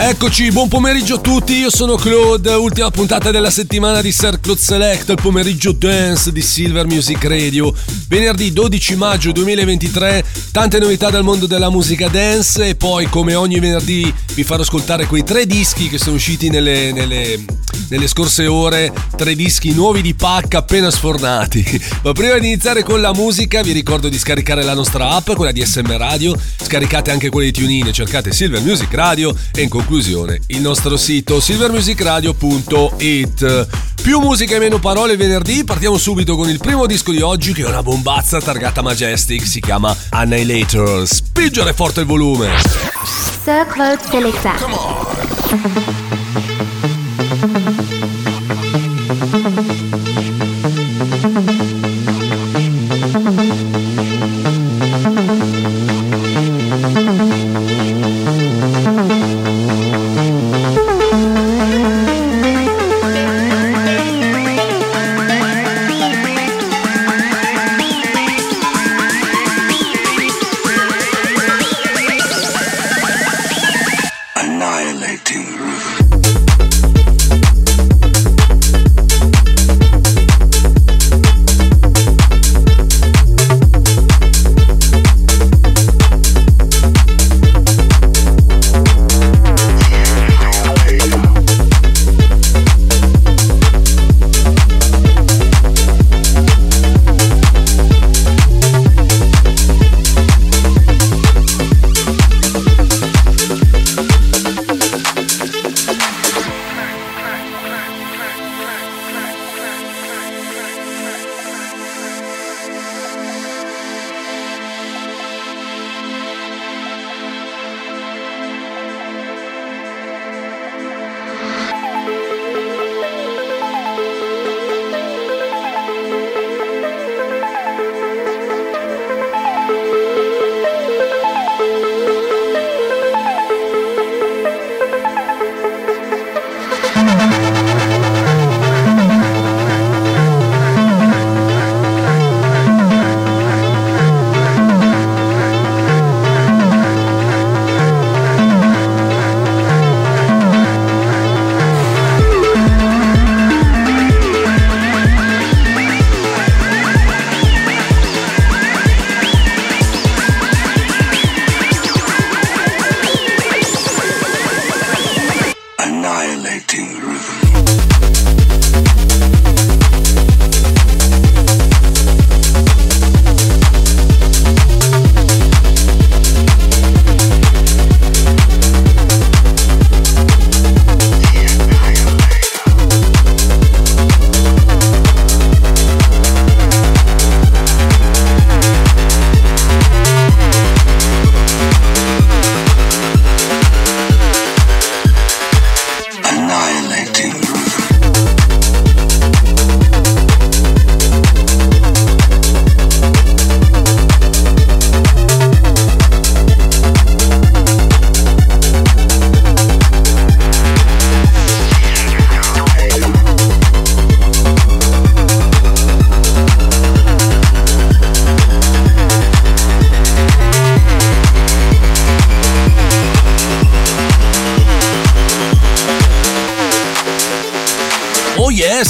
Eccoci, buon pomeriggio a tutti, io sono Claude, ultima puntata della settimana di Sir Claude Select, il pomeriggio dance di Silver Music Radio. Venerdì 12 maggio 2023, tante novità dal mondo della musica dance e poi come ogni venerdì vi farò ascoltare quei tre dischi che sono usciti nelle, nelle, nelle scorse ore, tre dischi nuovi di pacca appena sfornati. Ma prima di iniziare con la musica vi ricordo di scaricare la nostra app, quella di SM Radio, scaricate anche quelle di TuneIn, cercate Silver Music Radio e in conclusione il nostro sito silvermusicradio.it. Più musica e meno parole venerdì, partiamo subito con il primo disco di oggi che è una bombazza targata Majestic, si chiama Annihilator. Spingere forte il volume. Sir Claude Selecta. Annihilating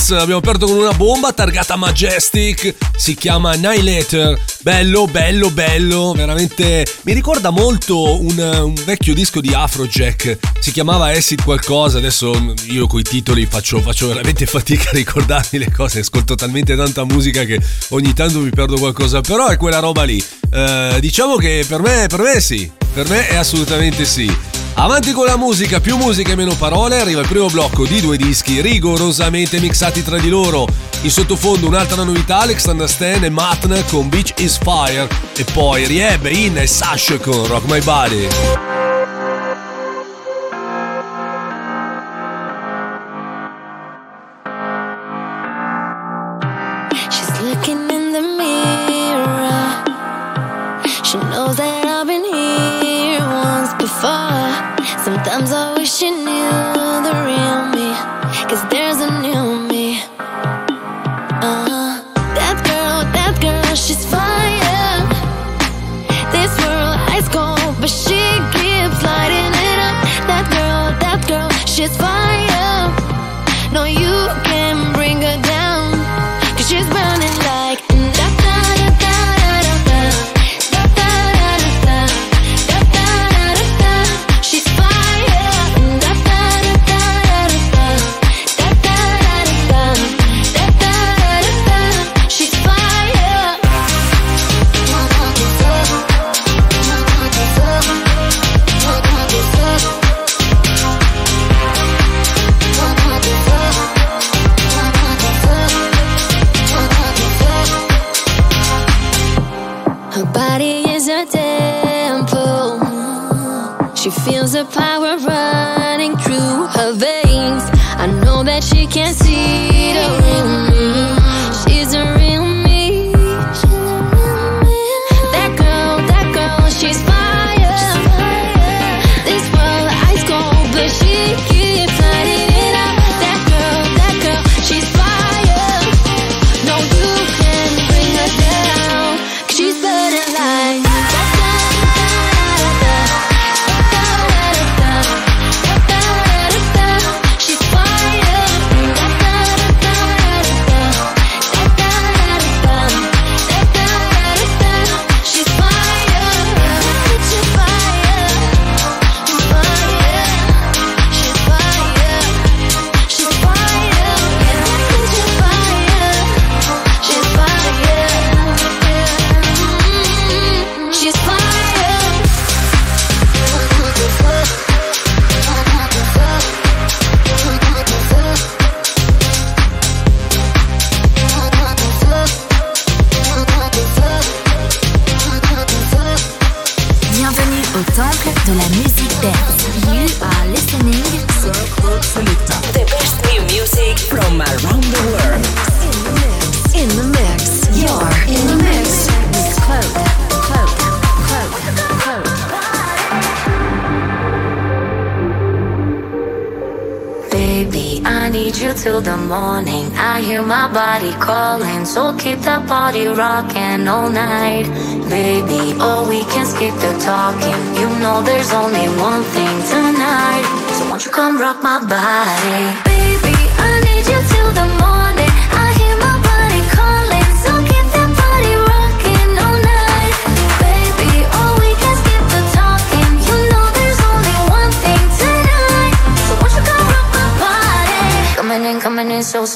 Yes, abbiamo aperto con una bomba targata Majestic, si chiama Annihilator. Bello, bello, bello, veramente mi ricorda molto un, un vecchio disco di Afrojack, si chiamava Acid qualcosa, adesso io coi titoli faccio, faccio veramente fatica a ricordarmi le cose, ascolto talmente tanta musica che ogni tanto mi perdo qualcosa, però è quella roba lì. Eh, diciamo che per me, per me sì, per me è assolutamente sì. Avanti con la musica, più musica e meno parole, arriva il primo blocco di due dischi rigorosamente mixati tra di loro. In sottofondo un'altra novità, Alexander Stan e Matna con Beach is Fire e poi Rieb, In e Sash con Rock My Body. Sometimes I wish you knew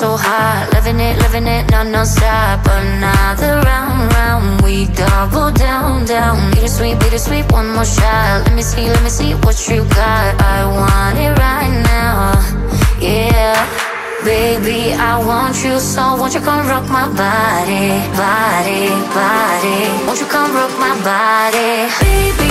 so hot. Living it, living it, no, no stop. Another round, round We double down, down. Bittersweet, bittersweet, one more shot. Let me see, let me see what you got. I want it right now, yeah. Baby, I want you so. Won't you come rock my body, body, body? Won't you come rock my body? Baby,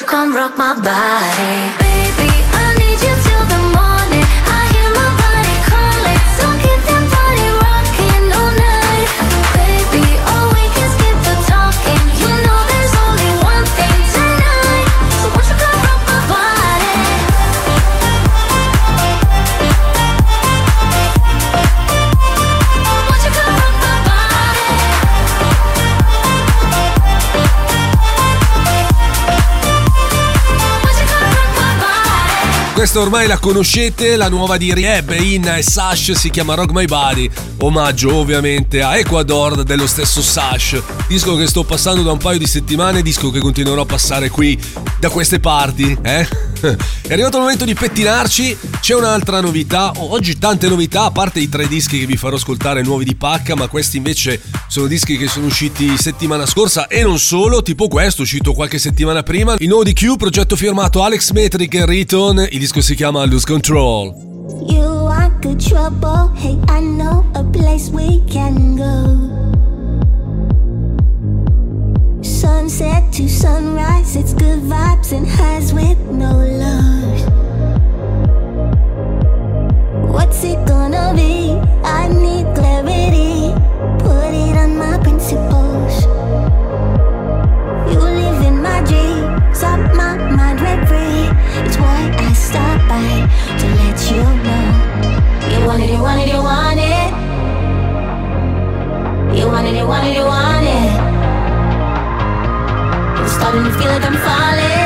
you can't rock my body? Questa ormai la conoscete, la nuova di Rieb, Inna e Sash si chiama Rock My Body, omaggio ovviamente a Ecuador dello stesso Sash, disco che sto passando da un paio di settimane, disco che continuerò a passare qui da queste parti, eh? È arrivato il momento di pettinarci, c'è un'altra novità, oggi tante novità, a parte i tre dischi che vi farò ascoltare nuovi di pacca, ma questi invece sono dischi che sono usciti settimana scorsa e non solo, tipo questo uscito qualche settimana prima, il nuovo di Q, progetto firmato Alex Metric e Riton, il disco si chiama Lose Control. You are good trouble. Hey, I know a place we can go. Sunset to sunrise, it's good vibes and highs with no lows. What's it gonna be? I need clarity. Put it on my principles. You live in my dreams, up my mind rent free. It's why I by to let you know. You want it, you want it, you want it. You want it, you want it, you want it. I'm starting to feel like I'm falling.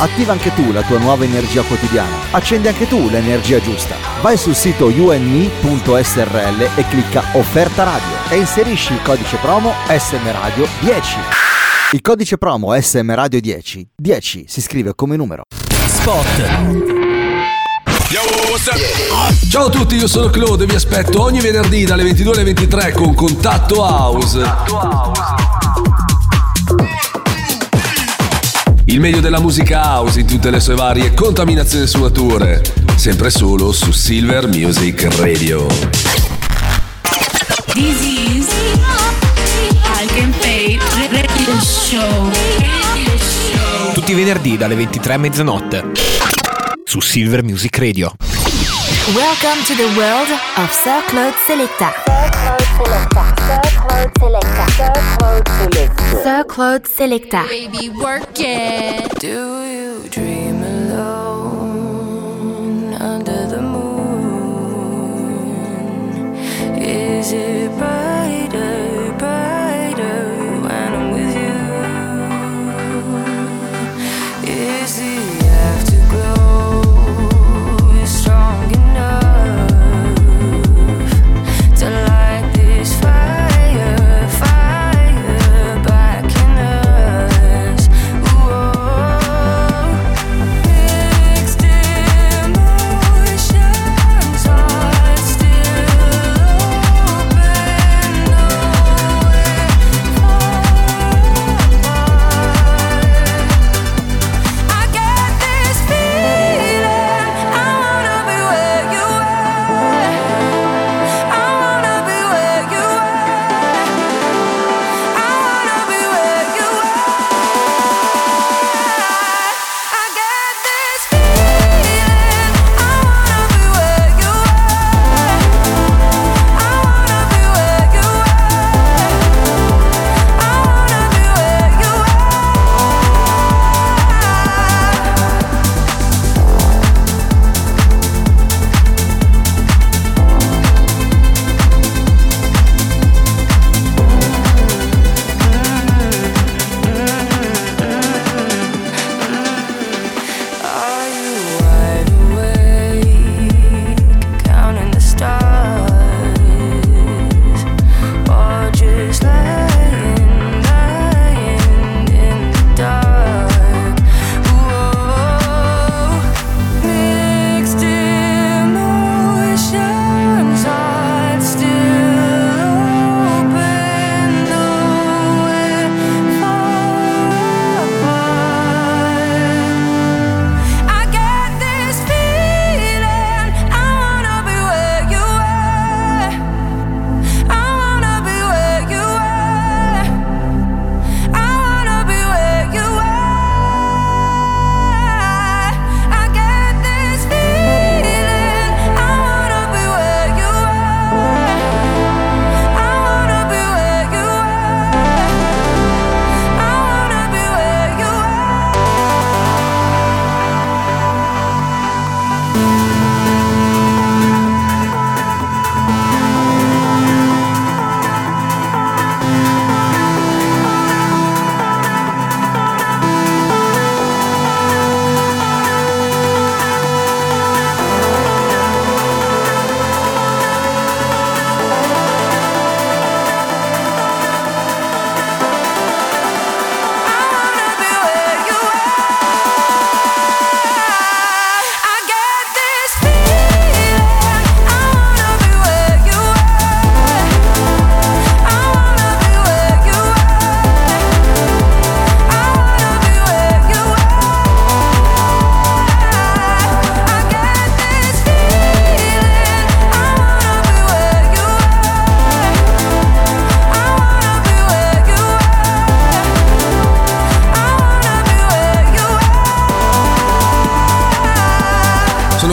Attiva anche tu la tua nuova energia quotidiana. Accendi anche tu l'energia giusta. Vai sul sito unme.srl e clicca Offerta Radio e inserisci il codice promo SM Radio 10. Il codice promo SM Radio 10, 10 si scrive come numero. Spot. Ciao a tutti, io sono Claude e vi aspetto ogni venerdì dalle 22 alle 23 con Contatto House. Il meglio della musica house in tutte le sue varie contaminazioni e sfumature. Sempre solo su Silver Music Radio. This is Radio Show. Tutti i venerdì dalle 23 a mezzanotte su Silver Music Radio. Welcome to the world of Sir Claude Selecta. Sir Claude Selecta. Baby, work it. Do you dream alone under the moon? Is it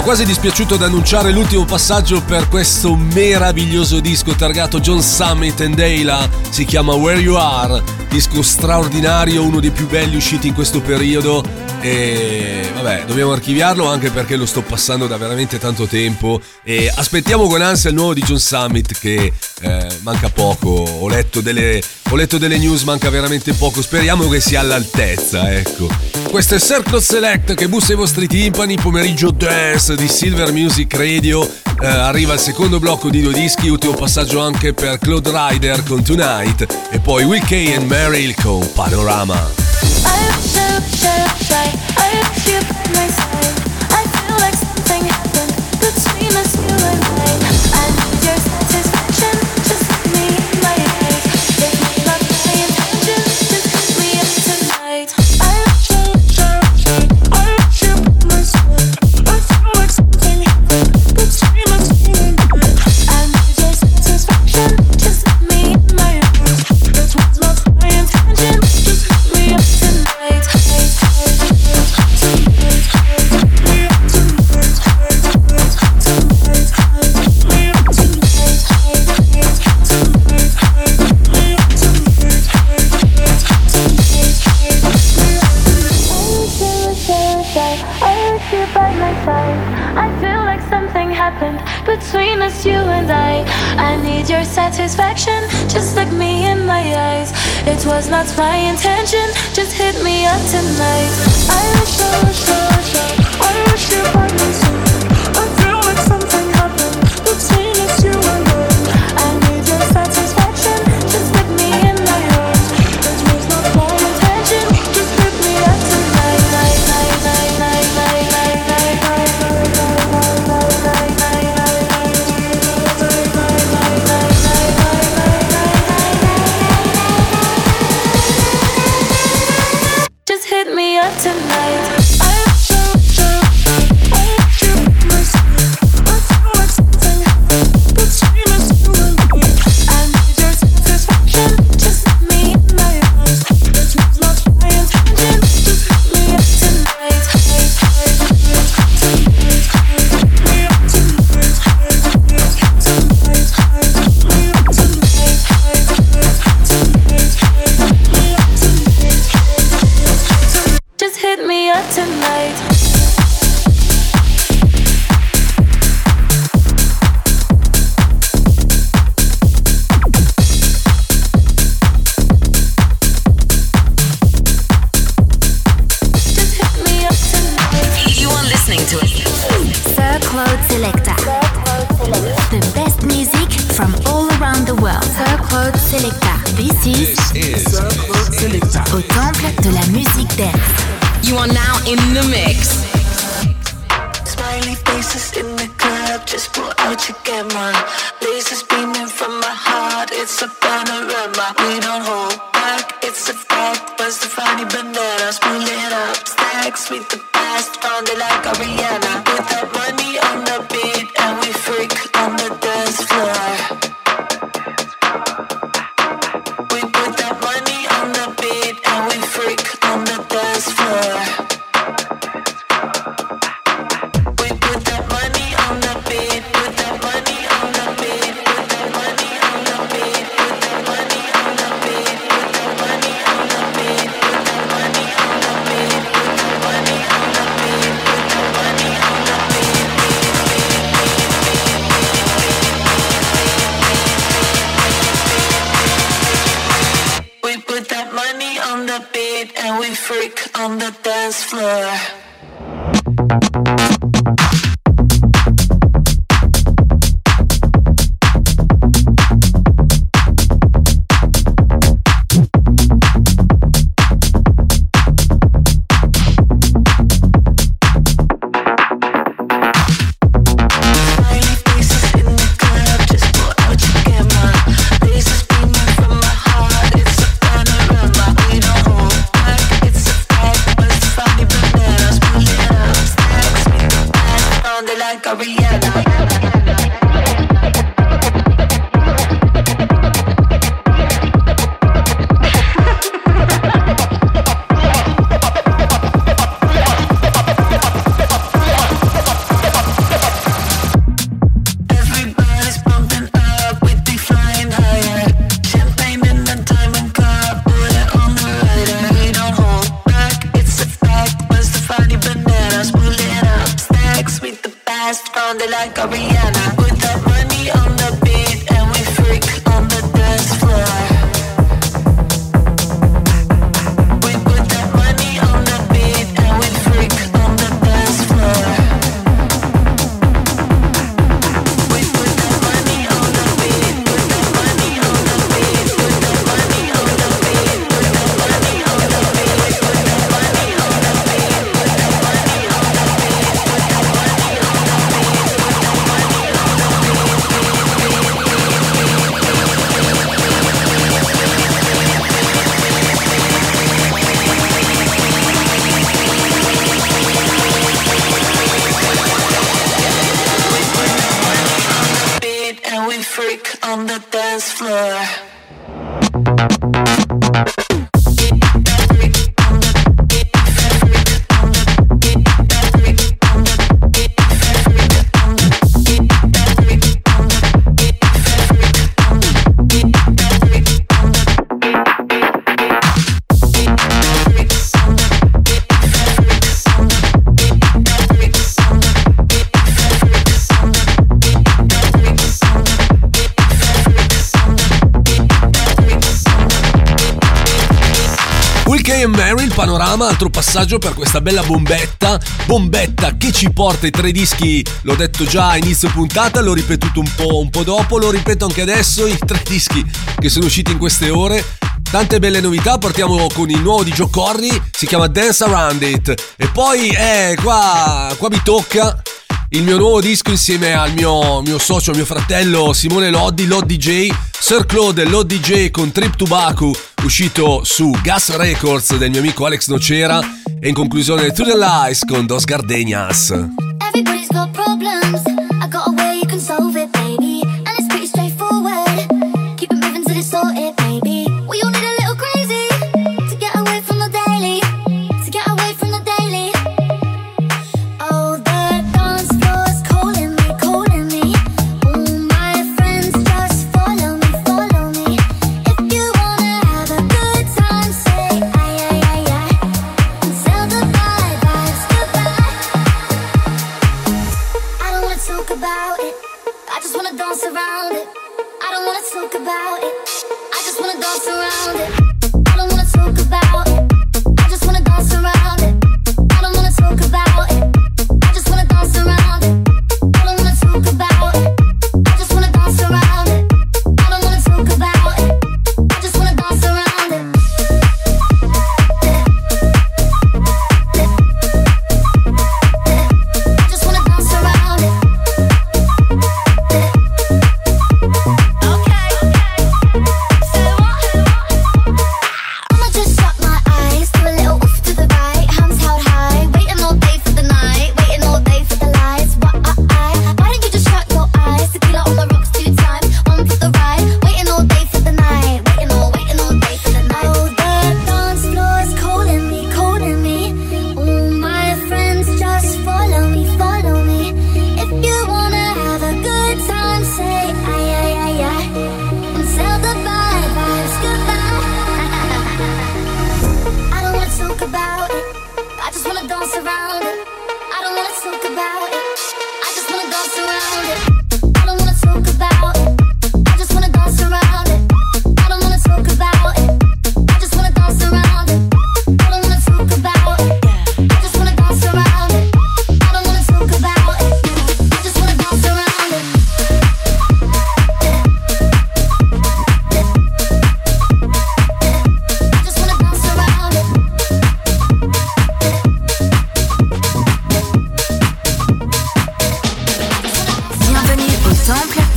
quasi dispiaciuto ad annunciare l'ultimo passaggio per questo meraviglioso disco targato John Summit and Dayla. Si chiama Where You Are, disco straordinario, uno dei più belli usciti in questo periodo. E vabbè, dobbiamo archiviarlo anche perché lo sto passando da veramente tanto tempo. E aspettiamo con ansia il nuovo di John Summit che eh, manca poco. Ho letto, delle, ho letto delle news, manca veramente poco. Speriamo che sia all'altezza, ecco. Questo è Circle Select che bussa i vostri timpani, pomeriggio dance di Silver Music Radio. Eh, arriva il secondo blocco di due dischi, ultimo passaggio anche per Claude Rider con Tonight e poi Kay and Meryl con Panorama. Panorama, altro passaggio per questa bella bombetta. Bombetta che ci porta i tre dischi, l'ho detto già a inizio puntata, l'ho ripetuto un po', un po' dopo, lo ripeto anche adesso, i tre dischi che sono usciti in queste ore. Tante belle novità, partiamo con il nuovo di Joe Corri, si chiama Dance Around It. E poi, eh, qua, qua mi tocca il mio nuovo disco insieme al mio, mio socio, mio fratello Simone Loddi, Lod DJ, Sir Claude Lod DJ con Trip to Baku, uscito su Gas Records del mio amico Alex Nocera e in conclusione To the Lies con Dos Gardenias. Everybody's got problems. I got a way you can solve it, about it. I just wanna dance around it.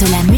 la musique.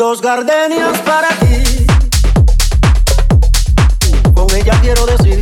Dos gardenias para ti. Con ella quiero decidir.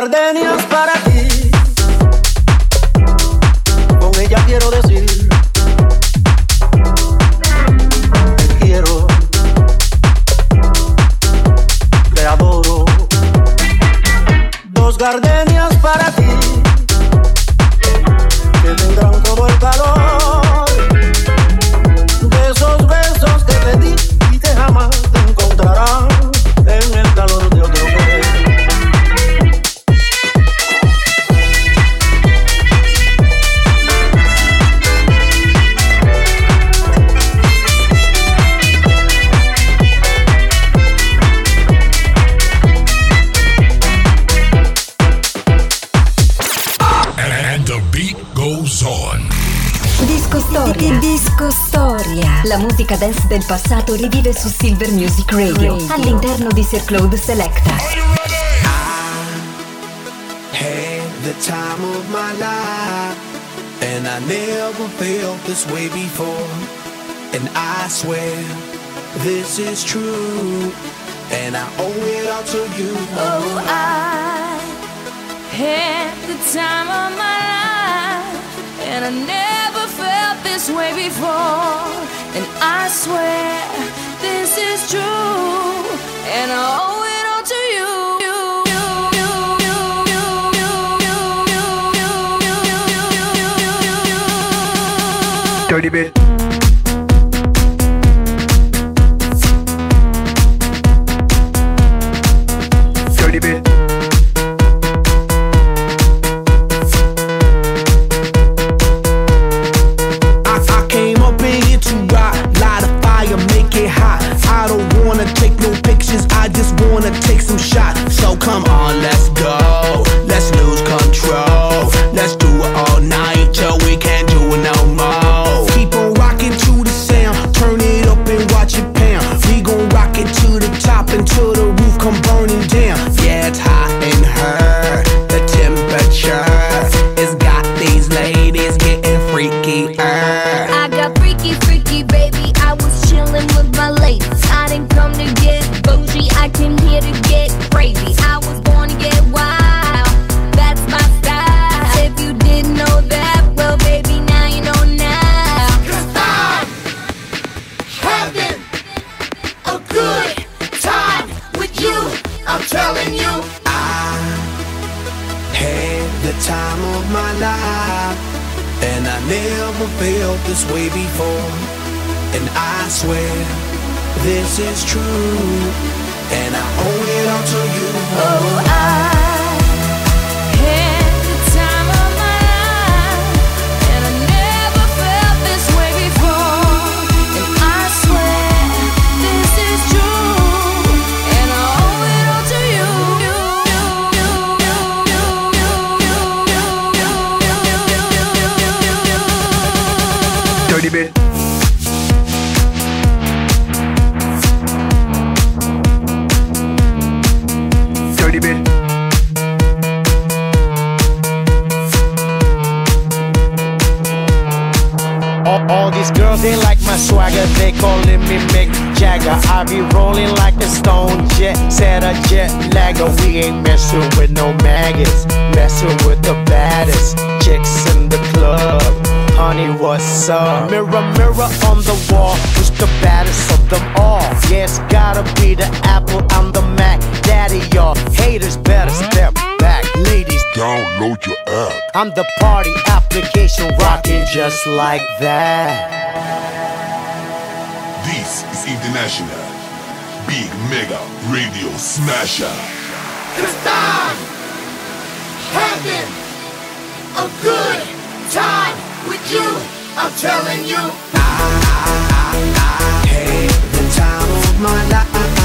gardenias para decadence del passato rivive su Silver Music Radio, all'interno di Sir Claude Selecta. The time of my life, and I never felt this way before. And I swear this is true, and I owe it all to you. Oh, I had the time of my life, and I never felt this way before. I swear I'm the party application rocking just like that. This is International Big Mega Radio Smasher. Cause I'm having a good time with you. I'm telling you. I Had the time of my life,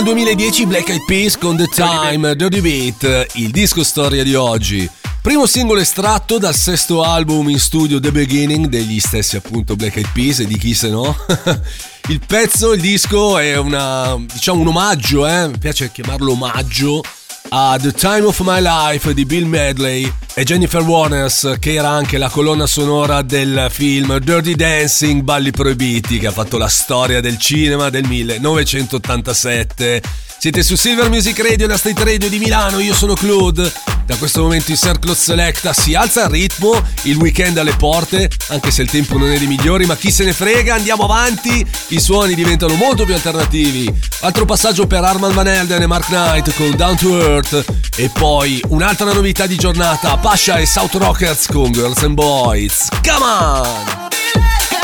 Dal 2010 Black Eyed Peas con The Time, Dirty Beat, il disco storia di oggi. Primo singolo estratto dal sesto album in studio The Beginning degli stessi appunto Black Eyed Peas e di chi se no. il pezzo, il disco è una, diciamo un omaggio, eh? mi piace chiamarlo omaggio a The Time of My Life di Bill Medley e Jennifer Warners che era anche la colonna sonora del film Dirty Dancing Balli Proibiti che ha fatto la storia del cinema del 1987. Siete su Silver Music Radio, la State Radio di Milano, io sono Claude. Da questo momento in Circle Selecta si alza il ritmo, il weekend alle porte, anche se il tempo non è dei migliori, ma chi se ne frega, andiamo avanti, i suoni diventano molto più alternativi. Altro passaggio per Armand Van Helden e Mark Knight con Down to Earth e poi un'altra novità di giornata, Pasha e South Rockers con Girls and Boys. Come on!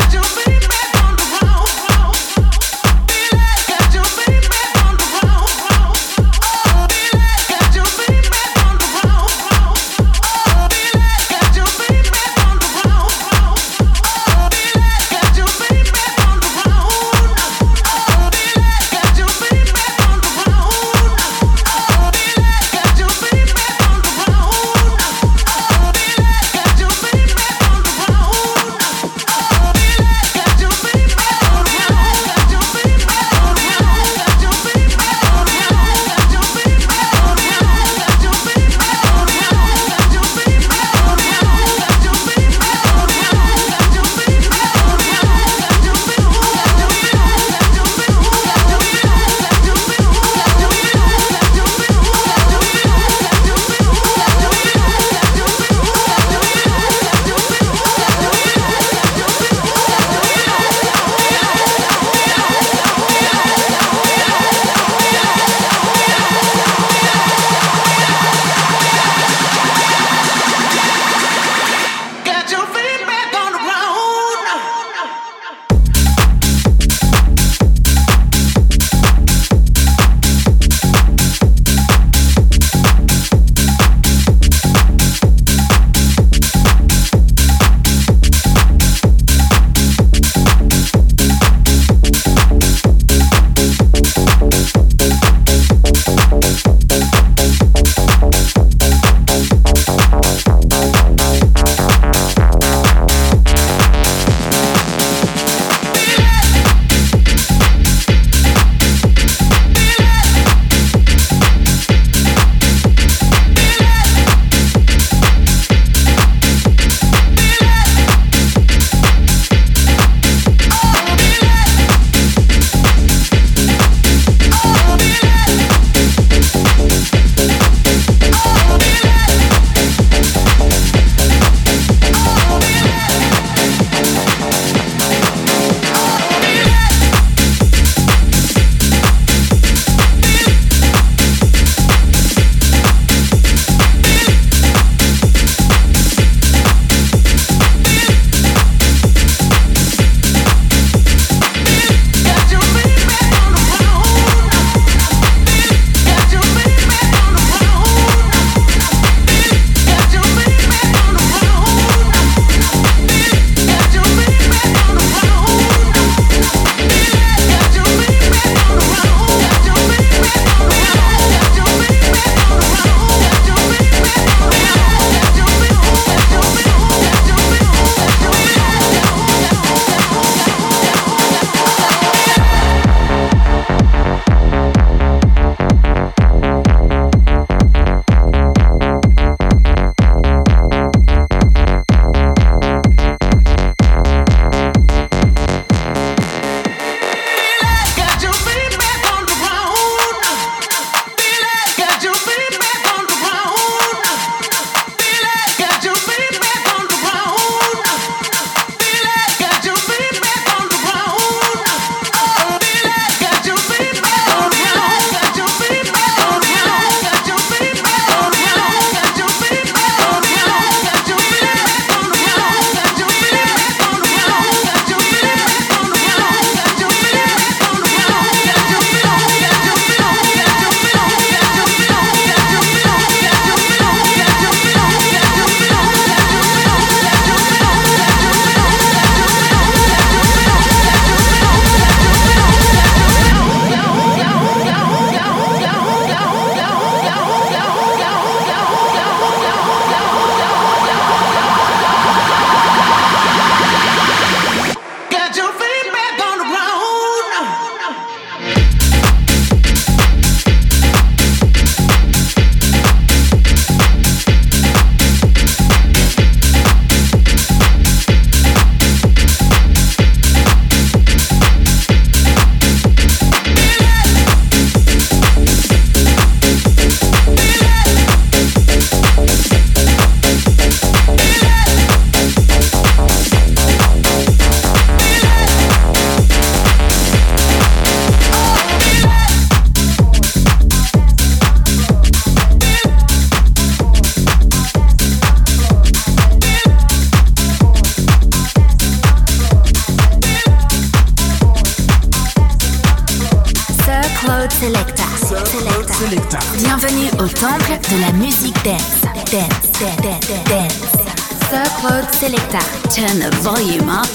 daima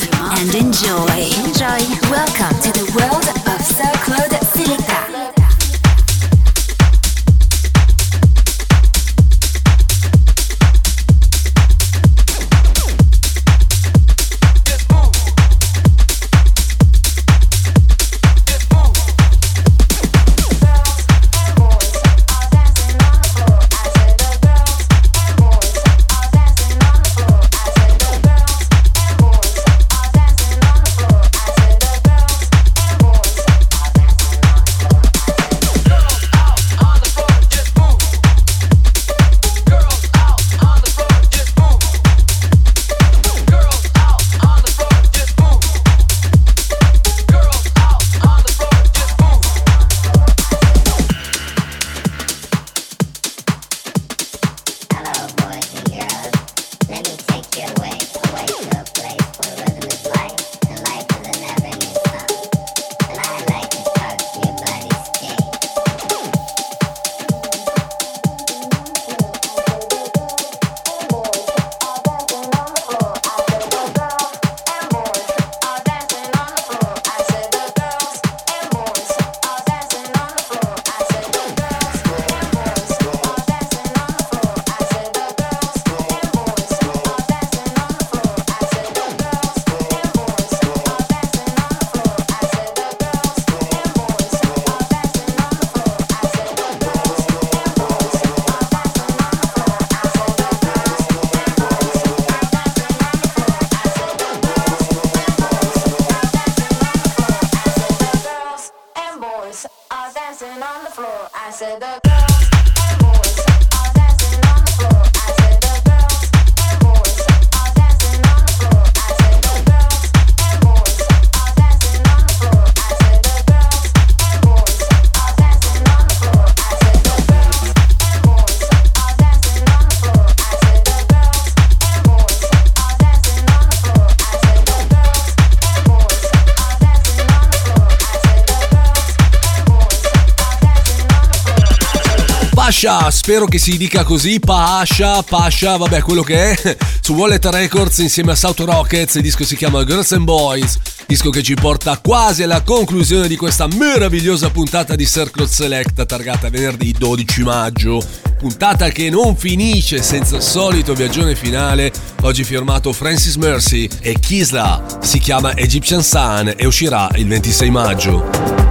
Pasha, spero che si dica così, Pasha, Pasha, vabbè quello che è, su Wallet Records insieme a South Rockets, il disco si chiama Girls and Boys, disco che ci porta quasi alla conclusione di questa meravigliosa puntata di Circle Select targata venerdì 12 maggio. Puntata che non finisce senza il solito viaggione finale, oggi firmato Francis Mercy e Kisla, si chiama Egyptian Sun e uscirà il 26 maggio.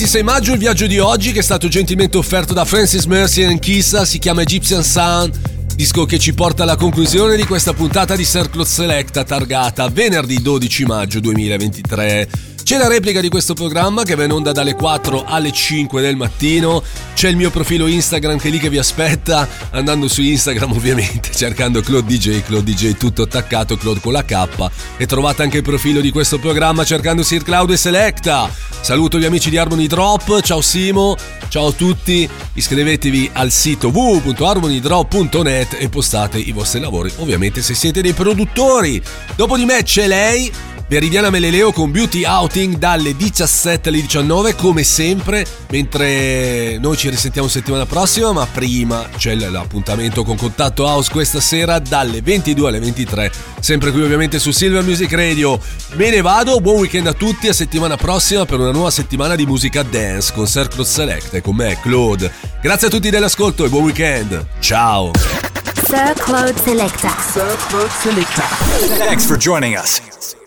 26 maggio il viaggio di oggi che è stato gentilmente offerto da Francis Mercy and Kissa, si chiama Egyptian Sun, disco che ci porta alla conclusione di questa puntata di Circle Selecta targata venerdì 12 maggio 2023. C'è la replica di questo programma che va in onda dalle 4 alle 5 del mattino. C'è il mio profilo Instagram che è lì che vi aspetta. Andando su Instagram, ovviamente, cercando Claude DJ, Claude DJ tutto attaccato, Claude con la K. E trovate anche il profilo di questo programma cercando Sir Cloud e Selecta. Saluto gli amici di Harmony Drop. Ciao Simo, ciao a tutti. Iscrivetevi al sito www.harmonydrop.net e postate i vostri lavori, ovviamente se siete dei produttori. Dopo di me c'è lei. Veridiana Meleleo con Beauty Outing dalle 17 alle 19 come sempre, mentre noi ci risentiamo settimana prossima, ma prima c'è l'appuntamento con Contatto House questa sera dalle 22 alle 23, sempre qui ovviamente su Silver Music Radio. Me ne vado, buon weekend a tutti, a settimana prossima per una nuova settimana di musica dance con Circle Select e con me Claude. Grazie a tutti dell'ascolto e buon weekend. Ciao! Sir Claude Selecta. Thanks for joining us.